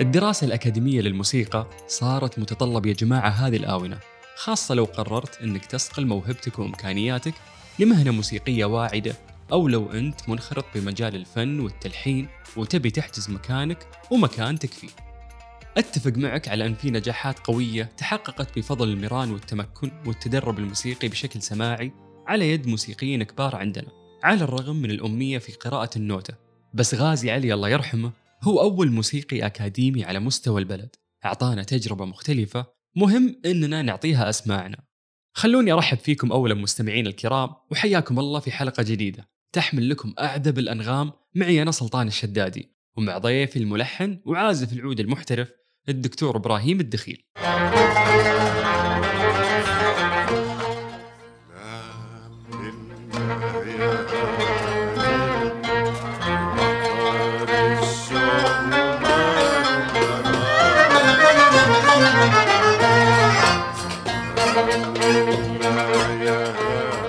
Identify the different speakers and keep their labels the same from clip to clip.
Speaker 1: الدراسة الأكاديمية للموسيقى صارت متطلب يا جماعة هذه الآونة خاصة لو قررت أنك تصقل موهبتك وإمكانياتك لمهنة موسيقية واعدة أو لو أنت منخرط بمجال الفن والتلحين وتبي تحجز مكانك ومكانتك فيه أتفق معك على أن في نجاحات قوية تحققت بفضل المران والتمكن والتدرب الموسيقي بشكل سماعي على يد موسيقيين كبار عندنا على الرغم من الأمية في قراءة النوتة. بس غازي علي الله يرحمه هو أول موسيقي أكاديمي على مستوى البلد. أعطانا تجربة مختلفة مهم إننا نعطيها أسماعنا. خلوني أرحب فيكم أولا مستمعين الكرام وحياكم الله في حلقة جديدة. تحمل لكم أعذب الأنغام معي أنا سلطان الشدادي. ومع ضيفي الملحن وعازف العود المحترف الدكتور إبراهيم الدخيل.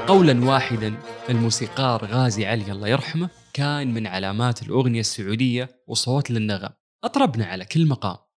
Speaker 1: قولا واحدا الموسيقار غازي علي الله يرحمه كان من علامات الأغنية السعودية وصوت للنغم. أطربنا على كل مقام.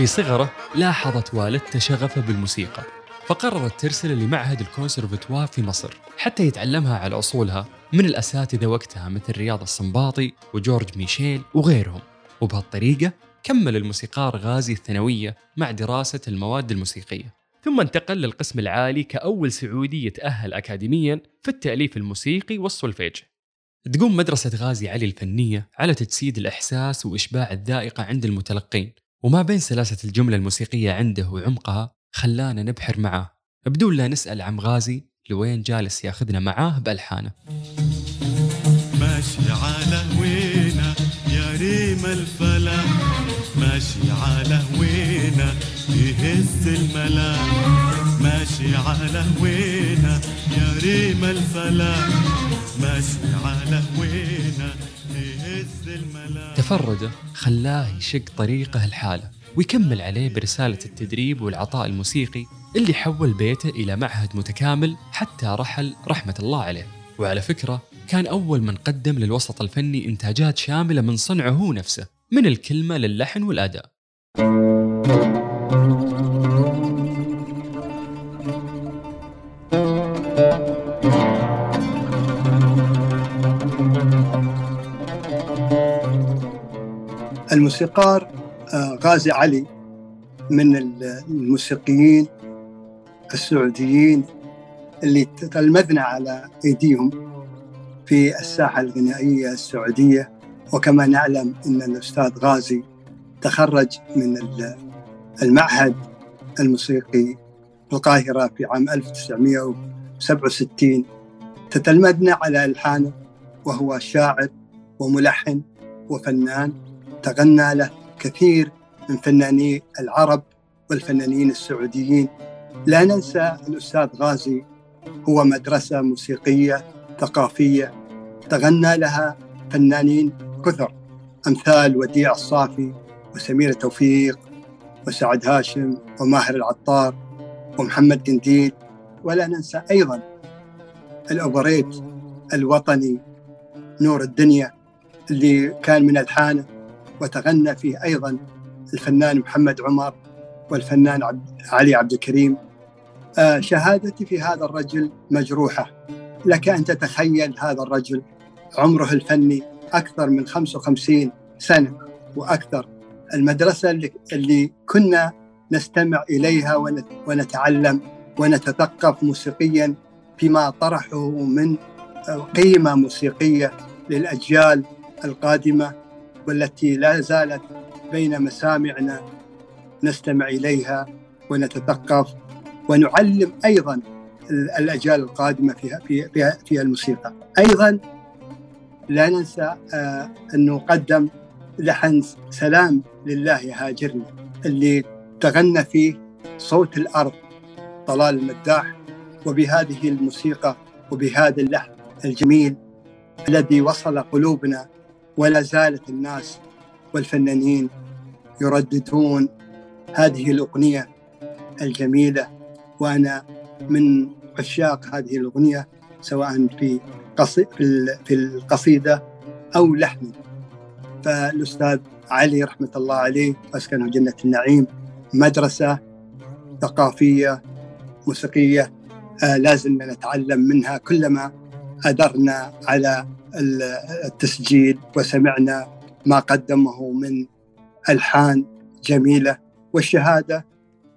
Speaker 1: في صغره لاحظت والدته شغفه بالموسيقى فقررت ترسله لمعهد الكونسرفتوار في مصر حتى يتعلمها على أصولها من الأساتذة وقتها مثل رياض الصنباطي وجورج ميشيل وغيرهم. وبهالطريقة كمل الموسيقار غازي الثانوية مع دراسة المواد الموسيقية. ثم انتقل للقسم العالي كأول سعودي يتأهل أكاديميا في التأليف الموسيقي والسولفيج تقوم مدرسة غازي علي الفنية على تجسيد الإحساس وإشباع الذائقة عند المتلقين. وما بين سلاسة الجملة الموسيقية عنده وعمقها خلانا نبحر معاه. بدون لا نسأل عم غازي لوين جالس ياخذنا معاه بألحانه.
Speaker 2: ماشي على هوينا يا ريم الفلا؟ ماشي على هوينا يهز الملا؟ ماشي على هوينا يا ريم الفلا؟ ماشي على هوينا
Speaker 1: تفرده خلاه يشق طريقه الحالة ويكمل عليه برسالة التدريب والعطاء الموسيقي اللي حول بيته إلى معهد متكامل حتى رحل رحمة الله عليه. وعلى فكرة كان أول من قدم للوسط الفني إنتاجات شاملة من صنعه هو نفسه من الكلمة للحن والأداء.
Speaker 3: الموسيقار آه، غازي علي من الموسيقيين السعوديين اللي تلمذنا على أيديهم في الساحة الغنائية السعودية. وكما نعلم إن الأستاذ غازي تخرج من المعهد الموسيقي في القاهرة في عام 1967 تتلمذنا على ألحانه وهو شاعر وملحن وفنان. تغنى له كثير من فناني العرب والفنانين السعوديين. لا ننسى الأستاذ غازي هو مدرسة موسيقية ثقافية تغنى لها فنانين كثر أمثال وديع الصافي وسميرة توفيق وسعد هاشم وماهر العطار ومحمد قنديل ولا ننسى أيضا الأوبريت الوطني نور الدنيا اللي كان من ألحانه. وتغنى فيه أيضا الفنان محمد عمر والفنان عبد علي عبد الكريم. آه، شهادتي في هذا الرجل مجروحة. لك أن تتخيل هذا الرجل. عمره الفني أكثر من 55 سنة وأكثر. المدرسة اللي, كنا نستمع إليها ونتعلم ونتثقف موسيقيا فيما طرحه من قيمة موسيقية للأجيال القادمة. والتي لا زالت بين مسامعنا نستمع إليها ونتثقف ونعلم أيضا الأجيال القادمة فيها في في, في الموسيقى. أيضا لا ننسى آه، أنه قدم لحن سلام لله هاجرني اللي تغنى فيه صوت الأرض طلال المداح وبهذه الموسيقى وبهذا اللحن الجميل الذي وصل قلوبنا ولا زالت الناس والفنانين يرددون هذه الأغنية الجميلة. وأنا من عشاق هذه الأغنية سواء في في القصيدة أو لحن. فالأستاذ علي رحمة الله عليه أسكنه جنة النعيم مدرسة ثقافية موسيقية آه لازم نتعلم منها كلما أدرنا على التسجيل وسمعنا ما قدمه من ألحان جميلة والشهادة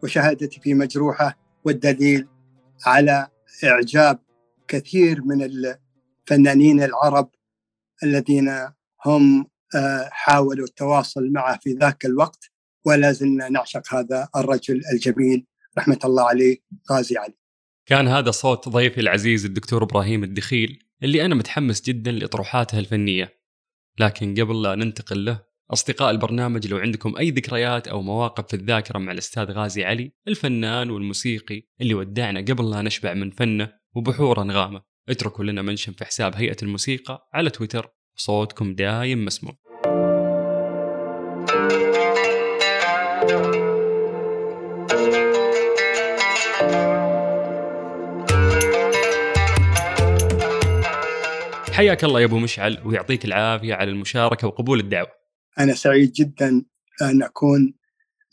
Speaker 3: وشهادتي في مجروحة والدليل على إعجاب كثير من الفنانين العرب الذين هم آه، حاولوا التواصل معه في ذاك الوقت ولا زلنا نعشق هذا الرجل الجميل رحمة الله عليه غازي علي.
Speaker 1: كان هذا صوت ضيفي العزيز الدكتور إبراهيم الدخيل. اللي أنا متحمس جدا لأطروحاته الفنية. لكن قبل لا ننتقل له أصدقاء البرنامج لو عندكم أي ذكريات أو مواقف في الذاكرة مع الأستاذ غازي علي الفنان والموسيقي اللي ودعنا قبل لا نشبع من فنه وبحور أنغامه اتركوا لنا منشن في حساب هيئة الموسيقى على تويتر صوتكم دايم مسموع. حياك الله يا أبو مشعل ويعطيك العافية على المشاركة وقبول الدعوة.
Speaker 3: أنا سعيد جدا أن أكون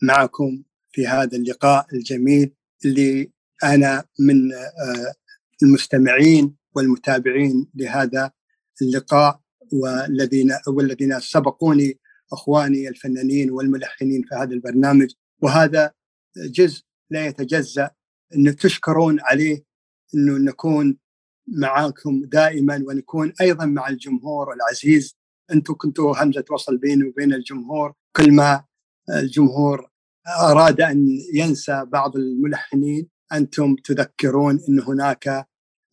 Speaker 3: معكم في هذا اللقاء الجميل اللي أنا من آه، المستمعين والمتابعين لهذا اللقاء والذين والذين سبقوني أخواني الفنانين والملحنين في هذا البرنامج وهذا جزء لا يتجزأ ان تشكرون عليه إنه نكون معاكم دائما ونكون أيضا مع الجمهور العزيز. أنتم كنتوا همزة وصل بيني وبين الجمهور. كل ما الجمهور أراد أن ينسى بعض الملحنين أنتم تذكرون إن هناك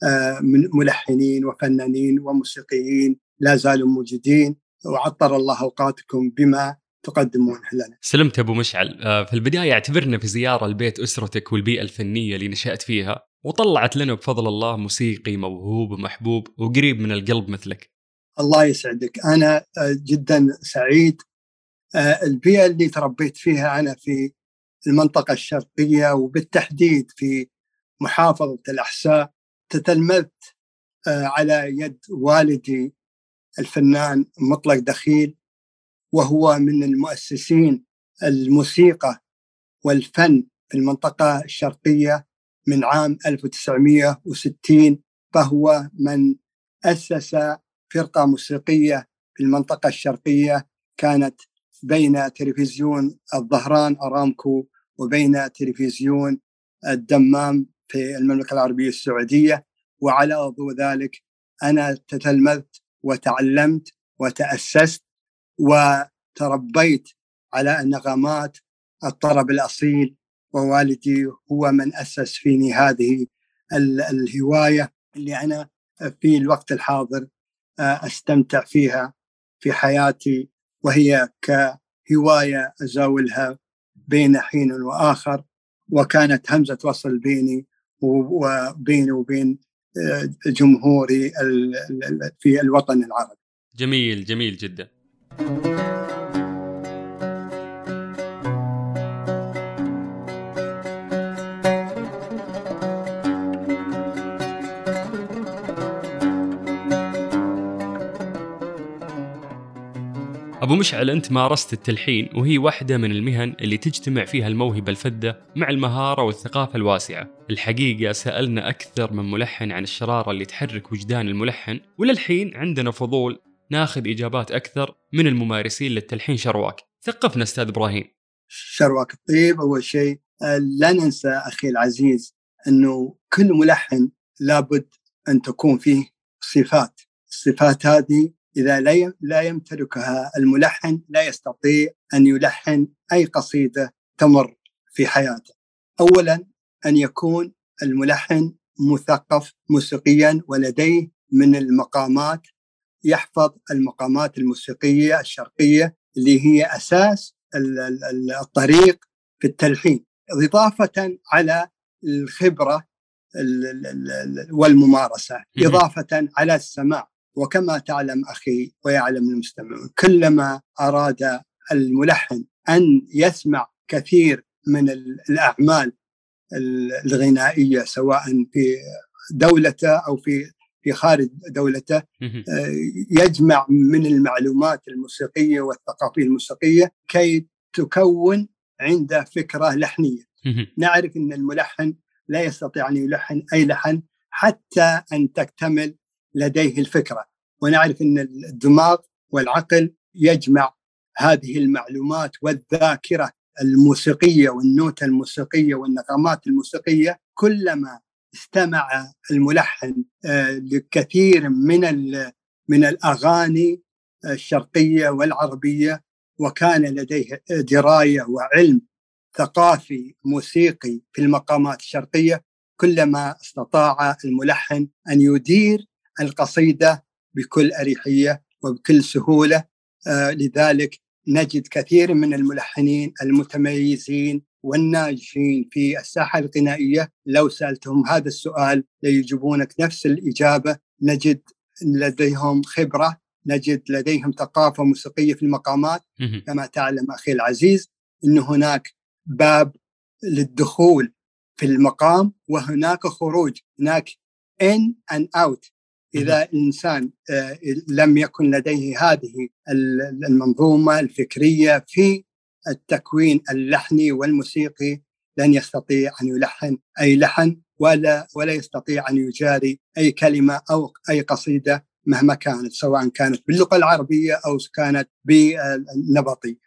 Speaker 3: آه، ملحنين وفنانين وموسيقيين لا زالوا موجودين وعطر الله أوقاتكم بما تقدمون لنا.
Speaker 1: سلمت أبو مشعل، آه، في البداية اعتبرنا في زيارة لبيت أسرتك والبيئة الفنية اللي نشأت فيها، وطلعت لنا بفضل الله موسيقي موهوب ومحبوب وقريب من القلب مثلك.
Speaker 3: الله يسعدك. أنا آه، جدا سعيد. آه، البيئة اللي تربيت فيها أنا في المنطقة الشرقية وبالتحديد في محافظة الأحساء تتلمذت آه، على يد والدي الفنان مطلق دخيل وهو من المؤسسين الموسيقى والفن في المنطقة الشرقية. من عام 1960 فهو من أسس فرقة موسيقية في المنطقة الشرقية كانت بين تلفزيون الظهران أرامكو وبين تلفزيون الدمام في المملكة العربية السعودية. وعلى ضوء ذلك أنا تتلمذت وتعلمت وتأسست وتربيت على النغمات الطرب الأصيل ووالدي هو من أسس فيني هذه الهواية اللي أنا في الوقت الحاضر آه، أستمتع فيها في حياتي وهي كهواية أزاولها بين حين وآخر وكانت همزة وصل بيني وبيني وبين آه، جمهوري في الوطن العربي.
Speaker 1: جميل جميل جدا. أبو مشعل أنت مارست التلحين وهي واحدة من المهن اللي تجتمع فيها الموهبة الفذة مع المهارة والثقافة الواسعة. الحقيقة سألنا أكثر من ملحن عن الشرارة اللي تحرك وجدان الملحن وللحين عندنا فضول ناخذ إجابات أكثر من الممارسين للتلحين شرواك. ثقفنا أستاذ إبراهيم.
Speaker 3: شرواك الطيب أول شيء. لا ننسى أخي العزيز أنه كل ملحن لابد أن تكون فيه صفات. الصفات هذه إذا لا يمتلكها الملحن لا يستطيع أن يلحن أي قصيدة تمر في حياته. أولا أن يكون الملحن مثقف موسيقيا ولديه من المقامات يحفظ المقامات الموسيقية الشرقية اللي هي أساس الطريق في التلحين. إضافة على الخبرة ال- ال- ال- والممارسة. إضافة على السماع. وكما تعلم أخي ويعلم المستمعون كلما أراد الملحن أن يسمع كثير من ال- الأعمال ال- الغنائية سواء في دولته أو في في خارج دولته. آه، يجمع من المعلومات الموسيقية والثقافية الموسيقية كي تكون عنده فكرة لحنية. نعرف أن الملحن لا يستطيع أن يلحن أي لحن حتى أن تكتمل لديه الفكرة. ونعرف أن الدماغ والعقل يجمع هذه المعلومات والذاكرة الموسيقية والنوتة الموسيقية والنغمات الموسيقية كلما استمع الملحن آه، لكثير من من الأغاني الشرقية والعربية وكان لديه دراية وعلم ثقافي موسيقي في المقامات الشرقية كلما استطاع الملحن أن يدير القصيدة بكل أريحية وبكل سهولة. آه، لذلك نجد كثير من الملحنين المتميزين والناجحين في الساحة الغنائية. لو سألتهم هذا السؤال ليجيبونك نفس الإجابة. نجد لديهم خبرة نجد لديهم ثقافة موسيقية في المقامات. كما تعلم أخي العزيز أن هناك باب للدخول في المقام وهناك خروج. هناك in and out. إذا الإنسان آه، لم يكن لديه هذه ال- المنظومة الفكرية في التكوين اللحني والموسيقي لن يستطيع أن يلحن أي لحن ولا ولا يستطيع أن يجاري أي كلمة أو أي قصيدة مهما كانت سواء كانت باللغة العربية أو كانت بالنبطي.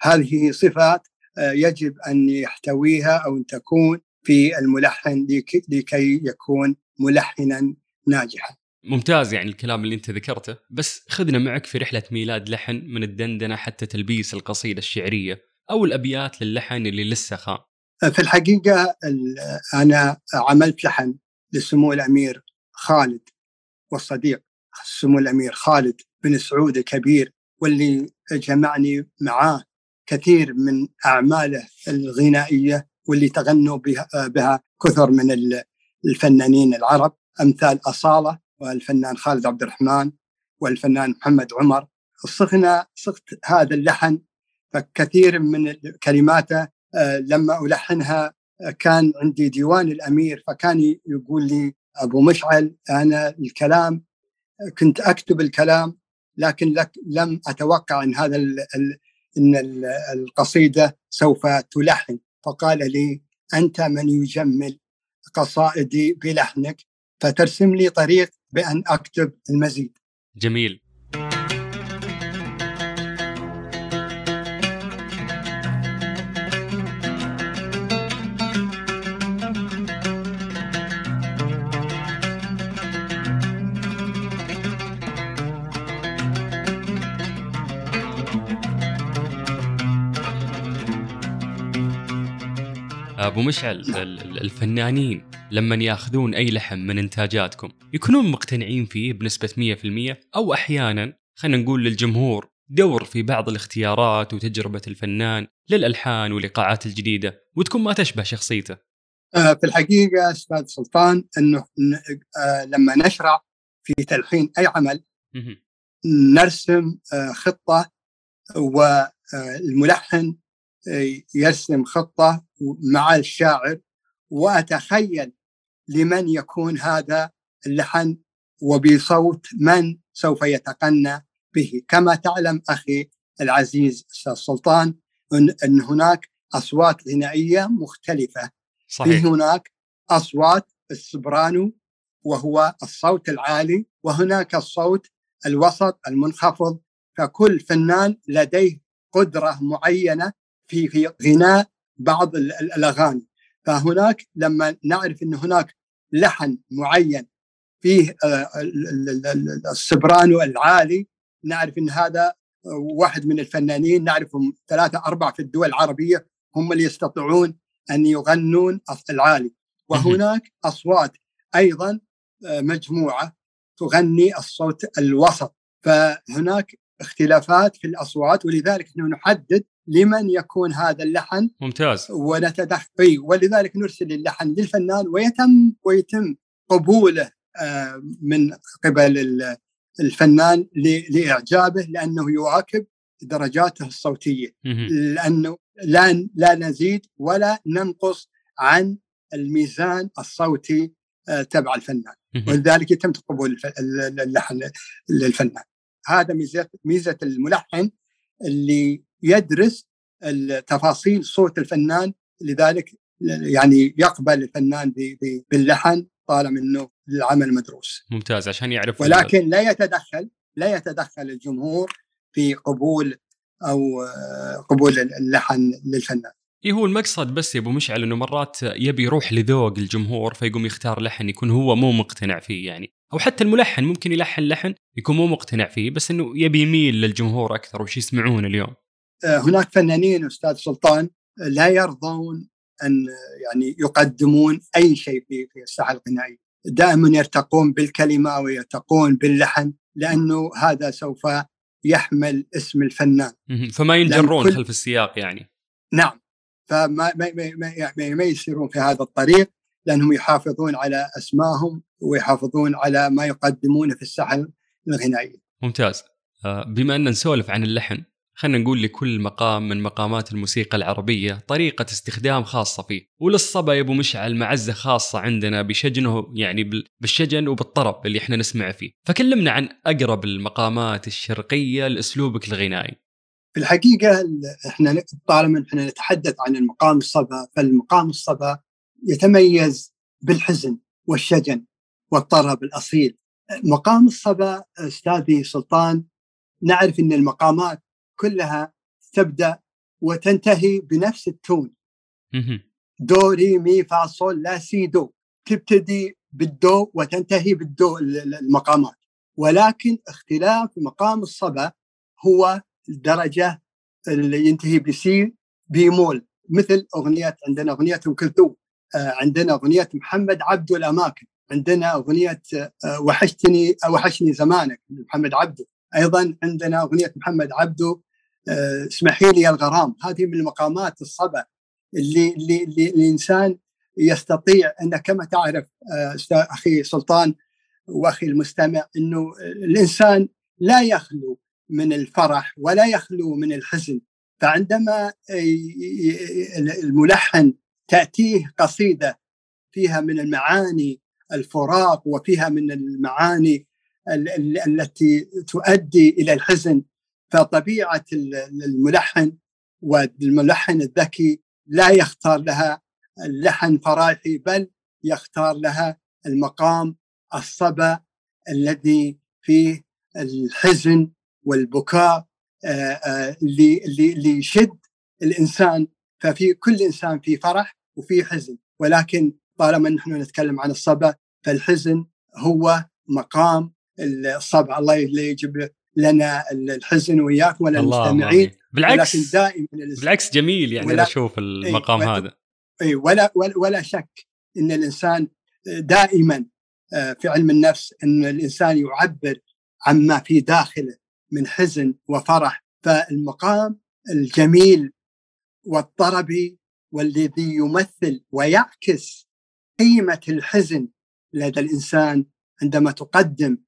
Speaker 3: هذه صفات آه، يجب أن يحتويها أو أن تكون في الملحن لك- لكي يكون ملحنا ناجحا
Speaker 1: ممتاز يعني الكلام اللي انت ذكرته. بس خذنا معك في رحلة ميلاد لحن من الدندنة حتى تلبيس القصيدة الشعرية أو الأبيات للحن اللي لسه خام.
Speaker 3: في الحقيقة ال- أنا عملت لحن لسمو الأمير خالد والصديق سمو الأمير خالد بن سعود الكبير واللي جمعني معاه كثير من أعماله الغنائية واللي تغنوا بها, بها كثر من ال- الفنانين العرب. أمثال أصالة والفنان خالد عبد الرحمن والفنان محمد عمر. صغنا صغت هذا اللحن فكثير من كلماته آه، لما ألحنها آه، كان عندي ديوان الأمير فكان يقول لي أبو مشعل أنا الكلام كنت أكتب الكلام لكن لك لم أتوقع أن هذا ال ال أن ال- القصيدة سوف تلحن. فقال لي أنت من يجمل قصائدي بلحنك. فترسم لي طريق بأن أكتب المزيد.
Speaker 1: جميل. أبو مشعل ال- ال- الفنانين لما ياخذون أي لحن من إنتاجاتكم يكونون مقتنعين فيه بنسبة 100% أو أحيانا خلينا نقول للجمهور دور في بعض الاختيارات وتجربة الفنان للألحان والإيقاعات الجديدة وتكون ما تشبه شخصيته.
Speaker 3: آه، في الحقيقة أستاذ سلطان أنه آه، لما نشرع في تلحين أي عمل. نرسم آه، خطة والملحن يرسم خطة مع الشاعر وأتخيل لمن يكون هذا اللحن وبصوت من سوف يتقنى به. كما تعلم أخي العزيز سلطان أن هناك أصوات غنائية مختلفة. في
Speaker 1: صحيح.
Speaker 3: هناك أصوات السبرانو وهو الصوت العالي وهناك الصوت الوسط المنخفض. فكل فنان لديه قدرة معينة في في غناء بعض ال- ال- الأغاني. فهناك لما نعرف أن هناك لحن معين فيه آه، ال- ال- ال- السبرانو العالي. نعرف أن هذا واحد من الفنانين نعرفهم ثلاثة أربعة في الدول العربية هم اللي يستطيعون أن يغنون العالي. وهناك أصوات أيضا آه، مجموعة تغني الصوت الوسط. فهناك اختلافات في الأصوات ولذلك نحن نحدد لمن يكون هذا اللحن
Speaker 1: ممتاز
Speaker 3: ونتدخل ولذلك نرسل اللحن للفنان ويتم ويتم قبوله آه، من قبل ال- الفنان لإعجابه لأنه يواكب درجاته
Speaker 1: الصوتية.
Speaker 3: لأنه لا لا نزيد ولا ننقص عن الميزان الصوتي آه، تبع الفنان. ولذلك يتم قبول اللحن للفنان هذا ميزه ميزة الملحن اللي يدرس تفاصيل صوت الفنان لذلك يعني يقبل الفنان باللحن طالما إنه العمل مدروس.
Speaker 1: ممتاز عشان يعرف
Speaker 3: ولكن لا يتدخل لا يتدخل الجمهور في قبول أو آه، قبول اللحن للفنان.
Speaker 1: اي هو المقصد بس يا أبو مشعل إنه مرات يبي يروح لذوق الجمهور فيقوم يختار لحن يكون هو مو مقتنع فيه يعني. أو حتى الملحن ممكن يلحن لحن يكون مو مقتنع فيه بس إنه يبي يميل للجمهور أكثر وش يسمعون اليوم.
Speaker 3: آه، هناك فنانين أستاذ سلطان لا يرضون أن يعني يقدمون أي شيء في في الساحة الغنائية. دائما يرتقون بالكلمة ويرتقون باللحن لأنه هذا سوف يحمل اسم الفنان.
Speaker 1: فما ينجرون
Speaker 3: كل-
Speaker 1: خلف السياق يعني.
Speaker 3: نعم. فما ما ما ما, يعني ما يسيرون في هذا الطريق. لأنهم يحافظون على اسمائهم ويحافظون على ما يقدمونه في الساحه الغنائيه.
Speaker 1: ممتاز. آه، بما أن نسولف عن اللحن خلينا نقول لكل مقام من مقامات الموسيقى العربية طريقة استخدام خاصة فيه. وللصبا يا أبو مشعل معزة خاصة عندنا بشجنه يعني بال- بالشجن وبالطرب اللي إحنا نسمع فيه. فكلمنا عن أقرب المقامات الشرقية لأسلوبك الغنائي.
Speaker 3: في الحقيقة ال- إحنا طالما إحنا نتحدث عن المقام الصبا فالمقام الصبا يتميز بالحزن والشجن والطرب الأصيل. مقام الصبا أستاذي سلطان نعرف إن المقامات كلها تبدأ وتنتهي بنفس التون. دو ري مي فا صول لا سي دو. تبتدي بالدو وتنتهي بالدو ال- ال- المقامات. ولكن اختلاف مقام الصبا هو الدرجه اللي ينتهي بسي بيمول مثل أغنية عندنا أغنية ام كلثوم عندنا أغنية محمد عبده الأماكن. عندنا أغنية آه، وحشتني آه، وحشني زمانك محمد عبده. أيضا عندنا أغنية محمد عبده آه، اسمحي لي يا الغرام. هذه من المقامات الصبا اللي, اللي, اللي الإنسان يستطيع أن كما تعرف آه، أخي سلطان وأخي المستمع إنه الإنسان لا يخلو من الفرح ولا يخلو من الحزن. فعندما الملحن تأتيه قصيدة فيها من المعاني الفراق وفيها من المعاني ال- ال- التي تؤدي إلى الحزن فطبيعة ال- الملحن والملحن الذكي لا يختار لها اللحن فرايحي بل يختار لها المقام الصبا الذي فيه الحزن والبكاء آه، آه، اللي اللي اللي يشد الإنسان ففي كل إنسان في فرح وفي حزن. ولكن طالما نحن نتكلم عن الصبا فالحزن هو مقام الصبا. الله اللي يجيب لنا الحزن وياك ولا
Speaker 1: الله
Speaker 3: المستمعين.
Speaker 1: بالعكس.
Speaker 3: ولكن دائما
Speaker 1: بالعكس جميل يعني
Speaker 3: ولا-
Speaker 1: أنا أشوف المقام
Speaker 3: ولا-
Speaker 1: هذا.
Speaker 3: اي ولا ولا ولا شك إن الإنسان دائما آه، في علم النفس إن الإنسان يعبر عما في داخله من حزن وفرح. فالمقام الجميل والطربي والذي يمثل ويعكس قيمة الحزن لدى الإنسان عندما تقدم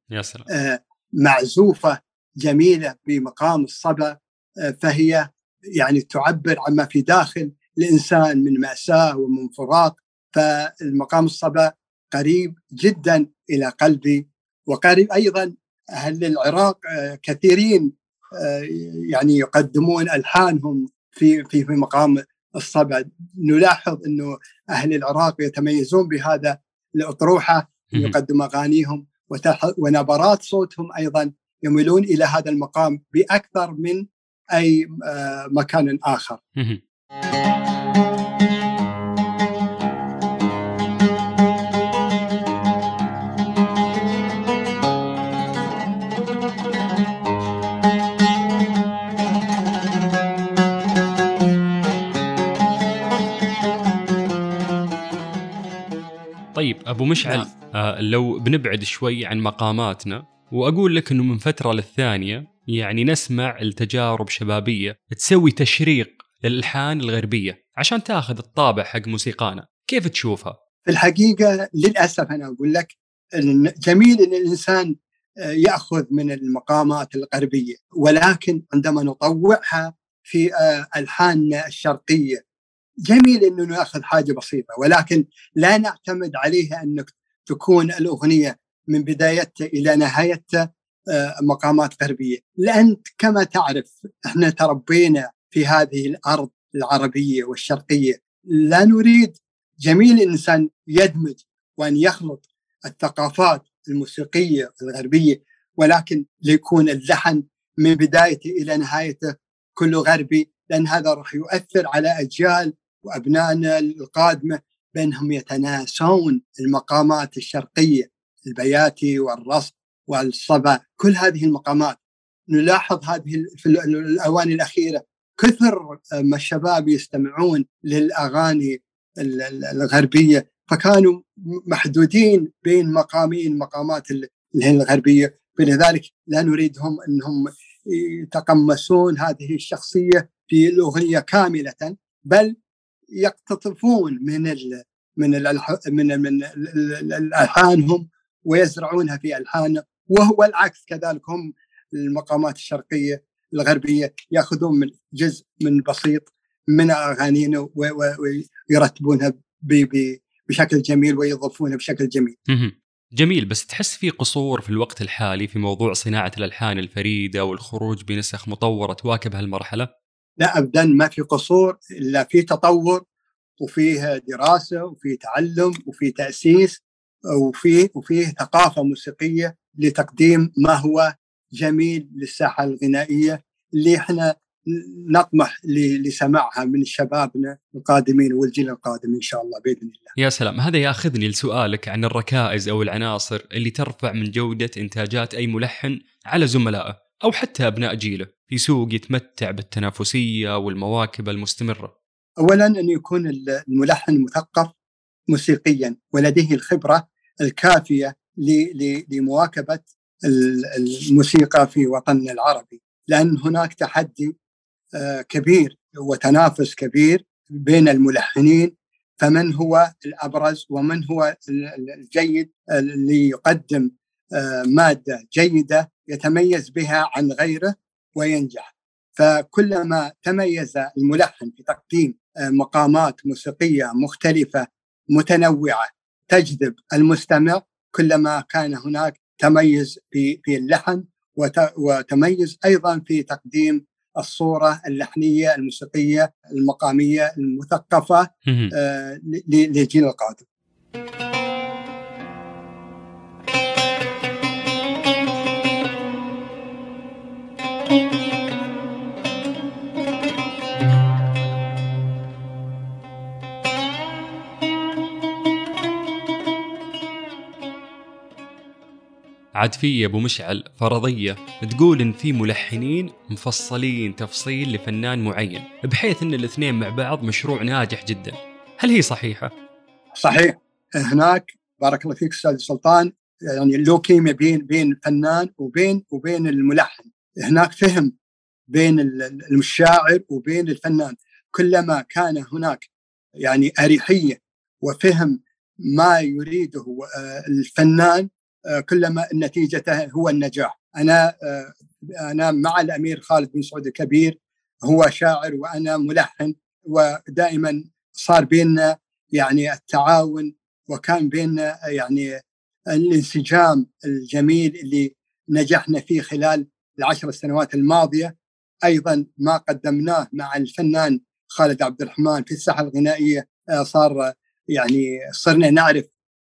Speaker 3: آه، معزوفة جميلة بمقام الصبا آه، فهي يعني تعبر عما في داخل الإنسان من مأساة ومن فراق فالمقام الصبا قريب جدا إلى قلبي. وقريب أيضا أهل العراق آه، كثيرين آه، يعني يقدمون ألحانهم في في في مقام الصبا نلاحظ إنه أهل العراق يتميزون بهذا
Speaker 1: الأطروحة.
Speaker 3: يقدم أغانيهم ونبرات صوتهم أيضا يميلون إلى هذا المقام بأكثر من أي آه، مكان
Speaker 1: آخر. أبو مشعل
Speaker 3: نعم.
Speaker 1: آه لو بنبعد شوي عن مقاماتنا وأقول لك إنه من فترة للثانية يعني نسمع التجارب شبابية تسوي تشريق للألحان الغربية عشان تاخذ الطابع حق موسيقانا كيف تشوفها
Speaker 3: في الحقيقة للأسف أنا أقول لك جميل إن الإنسان آه، يأخذ من المقامات الغربية ولكن عندما نطوعها في آه، ألحاننا الشرقية جميل إنه نأخذ حاجة بسيطة ولكن لا نعتمد عليها إنك تكون الأغنية من بدايتها إلى نهايتها آه، مقامات غربية، لأن كما تعرف إحنا تربينا في هذه الأرض العربية والشرقية، لا نريد جميل الإنسان يدمج وأن يخلط الثقافات الموسيقية الغربية ولكن ليكون اللحن من بدايته إلى نهايته كله غربي لأن هذا راح يؤثر على أجيال وأبنائنا القادمة بانهم يتناسون المقامات الشرقية البياتي والرصد والصبا كل هذه المقامات. نلاحظ هذه في الأواني الأخيرة كثر ما الشباب يستمعون للأغاني الغربية. فكانوا محدودين بين مقامين مقامات الغربية. فلذلك لا نريدهم أنهم يتقمصون هذه الشخصية في الاغنيه كاملة بل يقتطفون من ال من ال من من الألحانهم ويزرعونها في ألحان وهو العكس كذلك هم المقامات الشرقية الغربية يأخذون من جزء من بسيط من أغانينا ويرتبونها بشكل جميل ويضيفونها بشكل جميل.
Speaker 1: جميل بس تحس في قصور في الوقت الحالي في موضوع صناعة الألحان الفريدة والخروج بنسخ مطورة تواكب هالمرحلة؟
Speaker 3: لا ابدا ما في قصور إلا في تطور وفيه دراسة وفي تعلم وفي تأسيس وفيه وفيه ثقافة موسيقية لتقديم ما هو جميل للساحة الغنائية اللي إحنا نطمح لسماعها من شبابنا القادمين والجيل القادم إن شاء الله بإذن الله.
Speaker 1: يا سلام، هذا ياخذني لسؤالك عن الركائز أو العناصر اللي ترفع من جودة إنتاجات أي ملحن على زملائه أو حتى أبناء جيله في سوق يتمتع بالتنافسية والمواكب المستمرة.
Speaker 3: اولا أن يكون الملحن مثقف موسيقيا ولديه الخبرة الكافية لمواكبة الموسيقى في وطننا العربي لأن هناك تحدي آه، كبير وتنافس كبير بين الملحنين فمن هو الأبرز ومن هو الجيد اللي يقدم آه، مادة جيدة يتميز بها عن غيره وينجح فكلما تميز الملحن في تقديم آه، مقامات موسيقية مختلفة متنوعة تجذب المستمع كلما كان هناك تميز في في اللحن وتميز أيضا في تقديم الصورة اللحنية الموسيقية المقامية المثقفة آه، للجيل القادم.
Speaker 1: عاد في أبو مشعل فرضية تقول إن في ملحنين مفصلين تفصيل لفنان معين بحيث إن الاثنين مع بعض مشروع ناجح جدا. هل هي صحيحة؟
Speaker 3: صحيح. هناك بارك الله فيك أستاذ سلطان يعني اللوكيميا بين بين الفنان وبين وبين الملحن. هناك فهم بين الشاعر وبين الفنان. كلما كان هناك يعني أريحية وفهم ما يريده آه، الفنان كلما نتيجته هو النجاح. أنا آه، أنا مع الأمير خالد بن سعود الكبير هو شاعر وأنا ملحن ودائما صار بيننا يعني التعاون وكان بيننا يعني الانسجام الجميل اللي نجحنا فيه خلال العشر سنوات الماضية. أيضا ما قدمناه مع الفنان خالد عبد الرحمن في الساحة الغنائية آه، صار يعني صرنا نعرف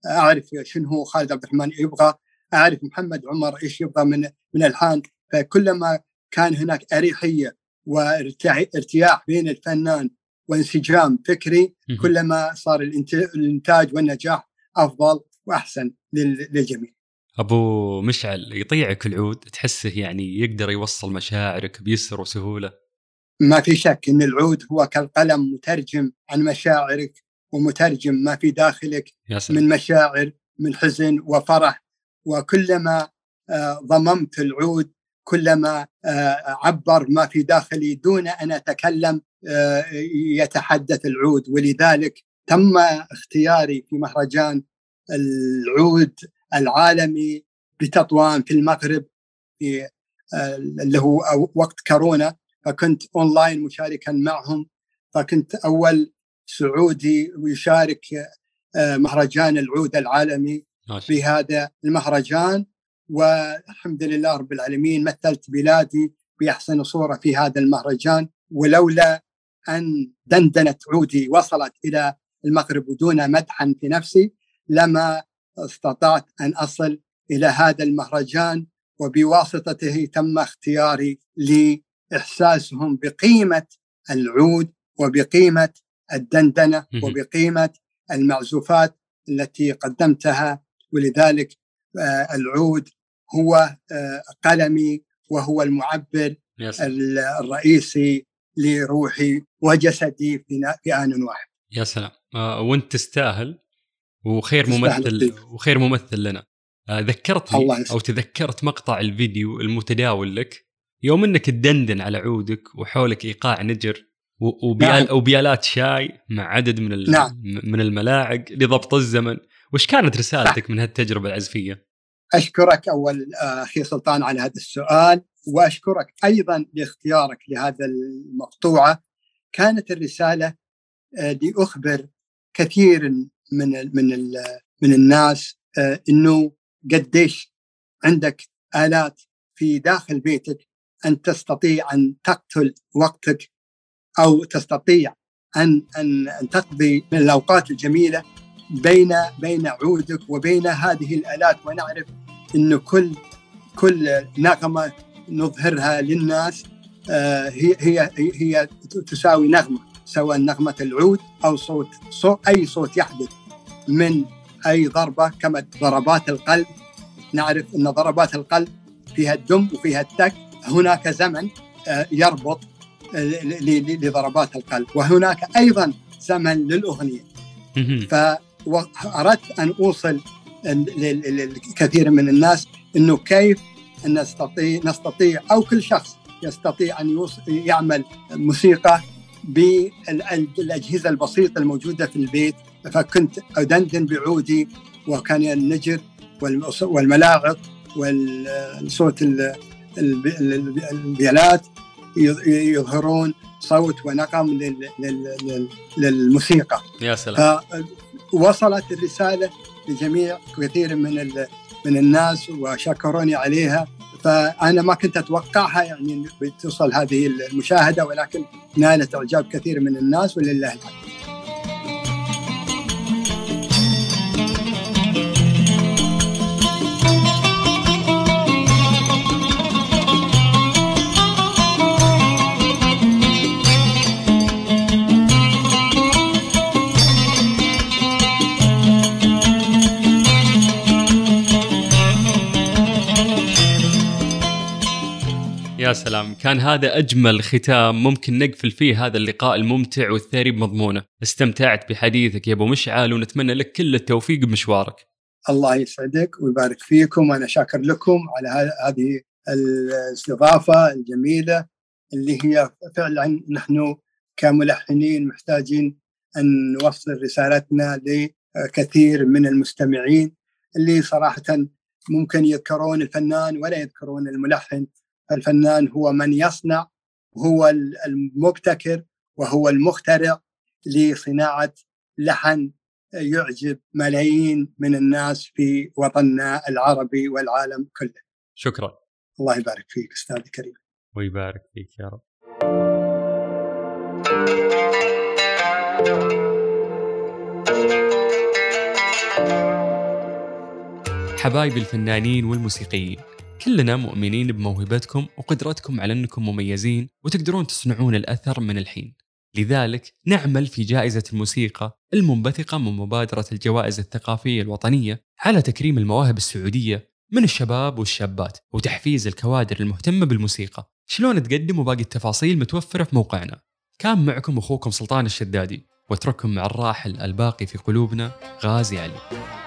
Speaker 3: أعرف شنو هو خالد عبد الرحمن يبغى أعرف محمد عمر إيش يبغى من من الحان فكلما كان هناك أريحية وارتياح بين الفنان وانسجام فكري كلما صار الإنتاج والنجاح أفضل وأحسن للجميع.
Speaker 1: أبو مشعل يطيعك العود تحسه يعني يقدر يوصل مشاعرك بيسر وسهولة؟
Speaker 3: ما في شك إن العود هو كالقلم مترجم عن مشاعرك ومترجم ما في داخلك من مشاعر من حزن وفرح. وكلما آه، ضممت العود كلما آه، عبر ما في داخلي دون أن أتكلم آه، يتحدث العود. ولذلك تم اختياري في مهرجان العود العالمي بتطوان في المغرب في اللي هو وقت كورونا. فكنت أونلاين مشاركا معهم. فكنت أول سعودي يشارك مهرجان العود العالمي في هذا المهرجان. والحمد لله رب العالمين مثلت بلادي بأحسن صورة في هذا المهرجان. ولولا أن دندنه عودي وصلت إلى المغرب دون مدحا في نفسي لما استطعت أن أصل إلى هذا المهرجان. وبواسطته تم اختياري لإحساسهم بقيمة العود وبقيمة الدندنة وبقيمة المعزوفات التي قدمتها ولذلك آه، العود هو آه، قلمي وهو المعبر الرئيسي لروحي وجسدي في آن واحد.
Speaker 1: يا سلام. آه، وانت تستاهل وخير ممثل وخير ممثل لنا. ذكرتني الله أو تذكرت مقطع الفيديو المتداول لك يوم إنك تدندن على عودك وحولك إيقاع نجر وبيال نعم. وبيالات شاي مع عدد من نعم. من الملاعق لضبط الزمن وش كانت رسالتك من هالتجربة العزفية
Speaker 3: أشكرك أول آه، أخي سلطان على هذا السؤال وأشكرك أيضا لاختيارك لهذا المقطوعة كانت الرسالة آه، لأخبر كثير من من من الناس آه، إنه قديش عندك آلات في داخل بيتك أن تستطيع أن تقتل وقتك أو تستطيع ان ان أن تقضي من الأوقات الجميلة بين بين عودك وبين هذه الآلات. ونعرف انه كل كل نغمة نظهرها للناس آه، هي هي هي تساوي نغمة سواء نغمة العود أو صوت صوت أي صوت يحدث من أي ضربة كما ضربات القلب. نعرف إن ضربات القلب فيها الدم وفيها التك. هناك زمن آه، يربط لضربات القلب. وهناك أيضا زمن للأغنية. فأردت أن أوصل لكثير من الناس إنه كيف نستطيع نستطيع أو كل شخص يستطيع أن يعمل موسيقى بالأجهزة البسيطة الموجودة في البيت. فكنت أدندن بعودي وكان النجر والملاعق والصوت البيالات يظهرون صوت ونغم للموسيقى.
Speaker 1: يا سلام.
Speaker 3: فوصلت الرسالة لجميع كثير من من الناس وشكروني عليها. فأنا ما كنت أتوقعها يعني بتوصل هذه المشاهدة ولكن نالت إعجاب كثير من الناس ولله الحمد.
Speaker 1: يا سلام. كان هذا أجمل ختام ممكن نقفل فيه هذا اللقاء الممتع والثري بمضمونه. استمتعت بحديثك يا أبو مشعل ونتمنى لك كل التوفيق بمشوارك.
Speaker 3: الله يسعدك ويبارك فيكم. وأنا شاكر لكم على هذه الاستضافة الجميلة اللي هي فعلا نحن كملحنين محتاجين أن نوصل رسالتنا لكثير من المستمعين اللي صراحة ممكن يذكرون الفنان ولا يذكرون الملحن. الفنان هو من يصنع هو المبتكر وهو المخترع لصناعة لحن يعجب ملايين من الناس في وطننا العربي والعالم كله.
Speaker 1: شكرا.
Speaker 3: الله يبارك فيك أستاذ الكريم.
Speaker 1: ويبارك فيك يا رب. حبايبي الفنانين والموسيقيين كلنا مؤمنين بموهبتكم وقدرتكم على أنكم مميزين وتقدرون تصنعون الأثر من الحين. لذلك نعمل في جائزة الموسيقى المنبثقة من مبادرة الجوائز الثقافية الوطنية على تكريم المواهب السعودية من الشباب والشابات وتحفيز الكوادر المهتمة بالموسيقى. شلون تقدم وباقي التفاصيل متوفرة في موقعنا. كان معكم أخوكم سلطان الشدادي واترككم مع الراحل الباقي في قلوبنا غازي علي.